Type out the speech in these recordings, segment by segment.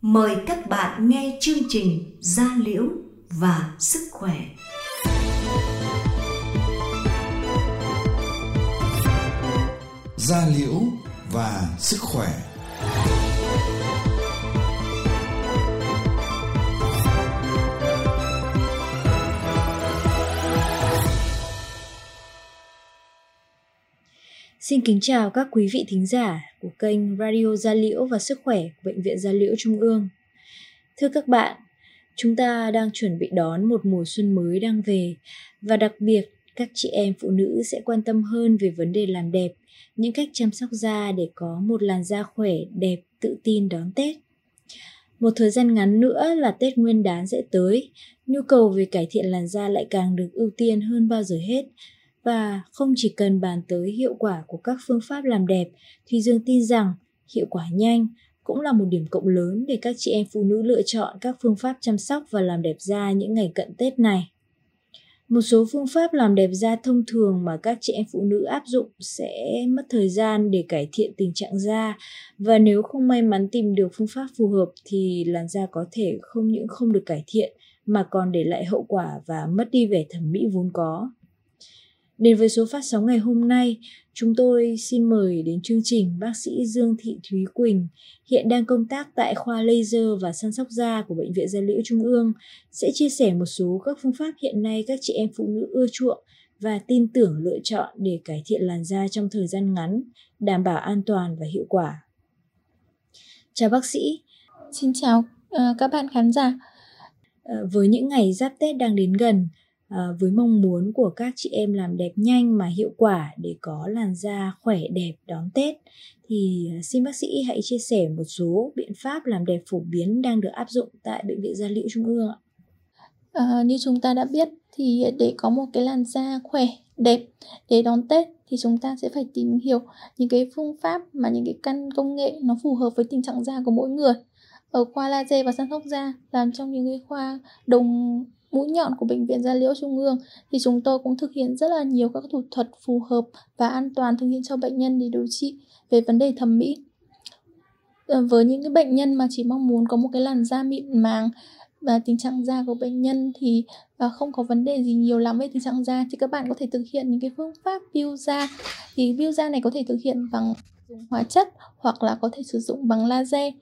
Mời các bạn nghe chương trình Gia Liễu và Sức Khỏe. Gia Liễu và Sức Khỏe Xin kính chào các quý vị thính giả của kênh Radio Gia Liễu và Sức Khỏe của Bệnh viện Gia Liễu Trung ương. Thưa các bạn, chúng ta đang chuẩn bị đón một mùa xuân mới đang về và đặc biệt các chị em phụ nữ sẽ quan tâm hơn về vấn đề làm đẹp, những cách chăm sóc da để có một làn da khỏe, đẹp, tự tin đón Tết. Một thời gian ngắn nữa là Tết Nguyên đán sẽ tới, nhu cầu về cải thiện làn da lại càng được ưu tiên hơn bao giờ hết và không chỉ cần bàn tới hiệu quả của các phương pháp làm đẹp, thì Dương tin rằng hiệu quả nhanh cũng là một điểm cộng lớn để các chị em phụ nữ lựa chọn các phương pháp chăm sóc và làm đẹp da những ngày cận Tết này. Một số phương pháp làm đẹp da thông thường mà các chị em phụ nữ áp dụng sẽ mất thời gian để cải thiện tình trạng da và nếu không may mắn tìm được phương pháp phù hợp, thì làn da có thể không những không được cải thiện, mà còn để lại hậu quả và mất đi vẻ thẩm mỹ vốn có. Đến với số phát sóng ngày hôm nay, chúng tôi xin mời đến chương trình bác sĩ Dương Thị Thúy Quỳnh, hiện đang công tác tại khoa laser và săn sóc da của Bệnh viện Gia Liễu Trung ương, sẽ chia sẻ một số các phương pháp hiện nay các chị em phụ nữ ưa chuộng và tin tưởng lựa chọn để cải thiện làn da trong thời gian ngắn, đảm bảo an toàn và hiệu quả. Chào bác sĩ. Xin chào uh, các bạn khán giả. Uh, với những ngày giáp Tết đang đến gần, à, với mong muốn của các chị em làm đẹp nhanh mà hiệu quả để có làn da khỏe đẹp đón Tết thì ờ, xin bác sĩ hãy chia sẻ một số biện pháp làm đẹp phổ biến đang được áp dụng tại bệnh viện Gia Liễu Trung ương ạ. À, như chúng ta đã biết thì để có một cái làn da khỏe đẹp để đón Tết thì chúng ta sẽ phải tìm hiểu những cái phương pháp mà những cái căn công nghệ nó phù hợp với tình trạng da của mỗi người ở khoa laser và săn sóc da làm trong những cái khoa đồng mũi nhọn của Bệnh viện Gia Liễu Trung ương thì chúng tôi cũng thực hiện rất là nhiều các thủ thuật phù hợp và an toàn thực hiện cho bệnh nhân để điều trị về vấn đề thẩm mỹ. Ờ, với những cái bệnh nhân mà chỉ mong muốn có một cái làn da mịn màng và tình trạng da của bệnh nhân thì và không có vấn đề gì nhiều lắm về tình trạng da thì các bạn có thể thực hiện những cái phương pháp biêu da thì biêu da này có thể thực hiện bằng dùng hóa chất hoặc là có thể sử dụng bằng laser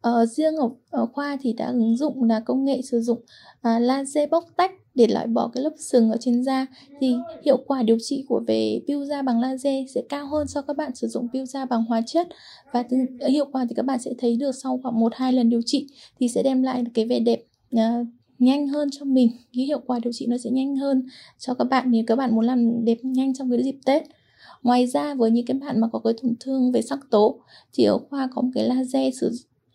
Ờ, riêng ở, ở khoa thì đã ứng dụng là công nghệ sử dụng à, laser bóc tách để loại bỏ cái lớp sừng ở trên da. Thì hiệu quả điều trị của về peel da bằng laser sẽ cao hơn so với các bạn sử dụng peel da bằng hóa chất. Và từ, hiệu quả thì các bạn sẽ thấy được sau khoảng một hai lần điều trị thì sẽ đem lại cái vẻ đẹp uh, nhanh hơn cho mình. Cái hiệu quả điều trị nó sẽ nhanh hơn cho các bạn nếu các bạn muốn làm đẹp nhanh trong cái dịp Tết. Ngoài ra với những cái bạn mà có cái tổn thương về sắc tố thì ở khoa có một cái laser sử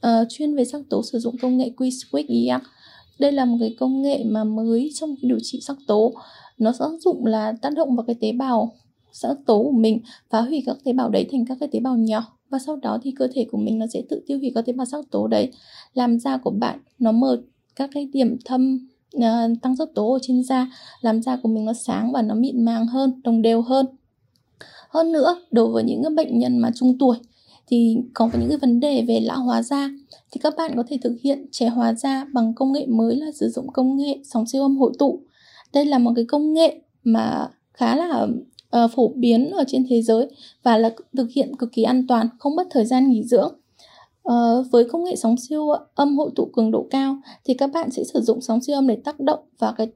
uh, chuyên về sắc tố sử dụng công nghệ Q-Switch EX. Đây là một cái công nghệ mà mới trong cái điều trị sắc tố. Nó sẽ dụng là tác động vào cái tế bào sắc tố của mình phá hủy các tế bào đấy thành các cái tế bào nhỏ và sau đó thì cơ thể của mình nó sẽ tự tiêu hủy các tế bào sắc tố đấy làm da của bạn nó mở các cái điểm thâm uh, tăng sắc tố ở trên da làm da của mình nó sáng và nó mịn màng hơn đồng đều hơn hơn nữa đối với những bệnh nhân mà trung tuổi thì có những cái vấn đề về lão hóa da thì các bạn có thể thực hiện trẻ hóa da bằng công nghệ mới là sử dụng công nghệ sóng siêu âm hội tụ. Đây là một cái công nghệ mà khá là uh, phổ biến ở trên thế giới và là thực hiện cực kỳ an toàn không mất thời gian nghỉ dưỡng. Uh, với công nghệ sóng siêu âm hội tụ cường độ cao thì các bạn sẽ sử dụng sóng siêu âm để tác động vào cái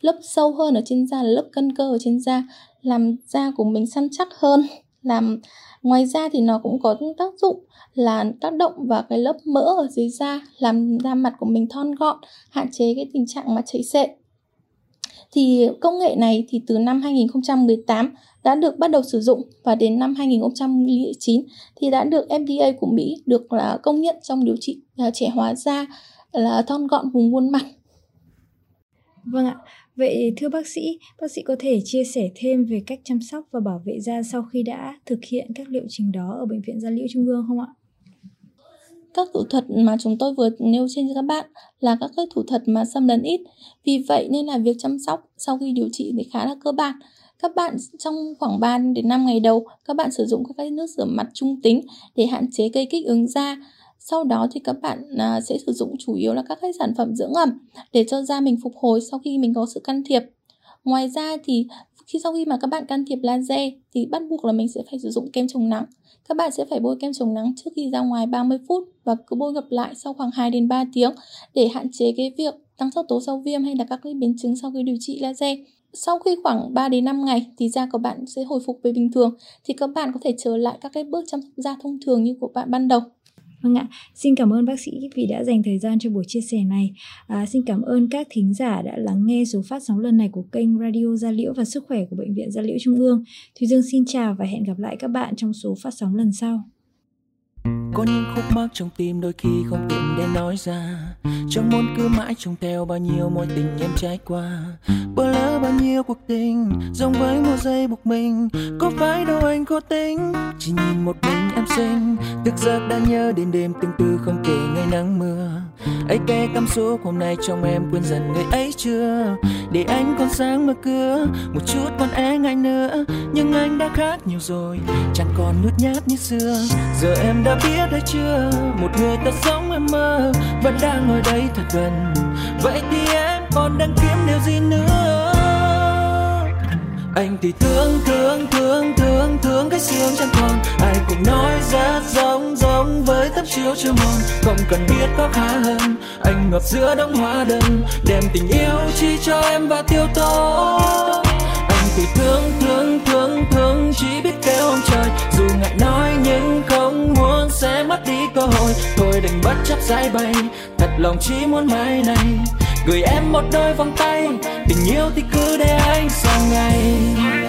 lớp sâu hơn ở trên da là lớp cân cơ ở trên da làm da của mình săn chắc hơn làm ngoài ra thì nó cũng có tác dụng là tác động vào cái lớp mỡ ở dưới da làm da mặt của mình thon gọn hạn chế cái tình trạng mà chảy xệ thì công nghệ này thì từ năm 2018 đã được bắt đầu sử dụng và đến năm 2009 thì đã được FDA của Mỹ được là công nhận trong điều trị à, trẻ hóa da là thon gọn vùng khuôn mặt. Vâng ạ, Vậy thưa bác sĩ, bác sĩ có thể chia sẻ thêm về cách chăm sóc và bảo vệ da sau khi đã thực hiện các liệu trình đó ở Bệnh viện Gia Liễu Trung ương không ạ? Các thủ thuật mà chúng tôi vừa nêu trên cho các bạn là các cái thủ thuật mà xâm lấn ít. Vì vậy nên là việc chăm sóc sau khi điều trị thì khá là cơ bản. Các bạn trong khoảng 3 đến 5 ngày đầu, các bạn sử dụng các cái nước rửa mặt trung tính để hạn chế gây kích ứng da sau đó thì các bạn à, sẽ sử dụng chủ yếu là các cái sản phẩm dưỡng ẩm để cho da mình phục hồi sau khi mình có sự can thiệp. Ngoài ra thì khi sau khi mà các bạn can thiệp laser thì bắt buộc là mình sẽ phải sử dụng kem chống nắng. Các bạn sẽ phải bôi kem chống nắng trước khi ra ngoài 30 phút và cứ bôi gặp lại sau khoảng 2 đến 3 tiếng để hạn chế cái việc tăng sắc tố sau viêm hay là các cái biến chứng sau khi điều trị laser. Sau khi khoảng 3 đến 5 ngày thì da của bạn sẽ hồi phục về bình thường thì các bạn có thể trở lại các cái bước chăm sóc da thông thường như của bạn ban đầu. Vâng ạ, xin cảm ơn bác sĩ vì đã dành thời gian cho buổi chia sẻ này. À, xin cảm ơn các thính giả đã lắng nghe số phát sóng lần này của kênh Radio Gia Liễu và Sức khỏe của Bệnh viện Gia Liễu Trung ương. Thùy Dương xin chào và hẹn gặp lại các bạn trong số phát sóng lần sau. Có những khúc mắc trong tim đôi khi không tiện để nói ra Trong muốn cứ mãi trông theo bao nhiêu mối tình em trải qua Bỡ lỡ bao nhiêu cuộc tình Giống với một giây buộc mình Có phải đâu anh có tính Chỉ nhìn một mình em xinh Thức giấc đã nhớ đến đêm tương tư không kể ngày nắng mưa. Ấy kê cảm xúc hôm nay trong em quên dần người ấy chưa? Để anh còn sáng mở cửa Một chút còn e ngại nữa. Nhưng anh đã khác nhiều rồi, Chẳng còn nhút nhát như xưa. Giờ em đã biết đấy chưa? Một người ta sống em mơ, Vẫn đang ở đây thật gần. Vậy thì em còn đang kiếm điều gì nữa? Anh thì thương thương thương thương thương cái xương chẳng còn. Ai cũng nói rất giống giống với tấm chiếu chưa mòn. Không cần biết có khá hơn, anh ngập giữa đống hoa đơn. Đem tình yêu chỉ cho em và tiêu tố. Anh thì thương thương thương thương, chỉ biết kêu ông trời. Dù ngại nói nhưng không muốn sẽ mất đi cơ hội. Thôi đành bất chấp giải bay, thật lòng chỉ muốn mai này gửi em một đôi vòng tay tình yêu thì cứ để anh sang ngày.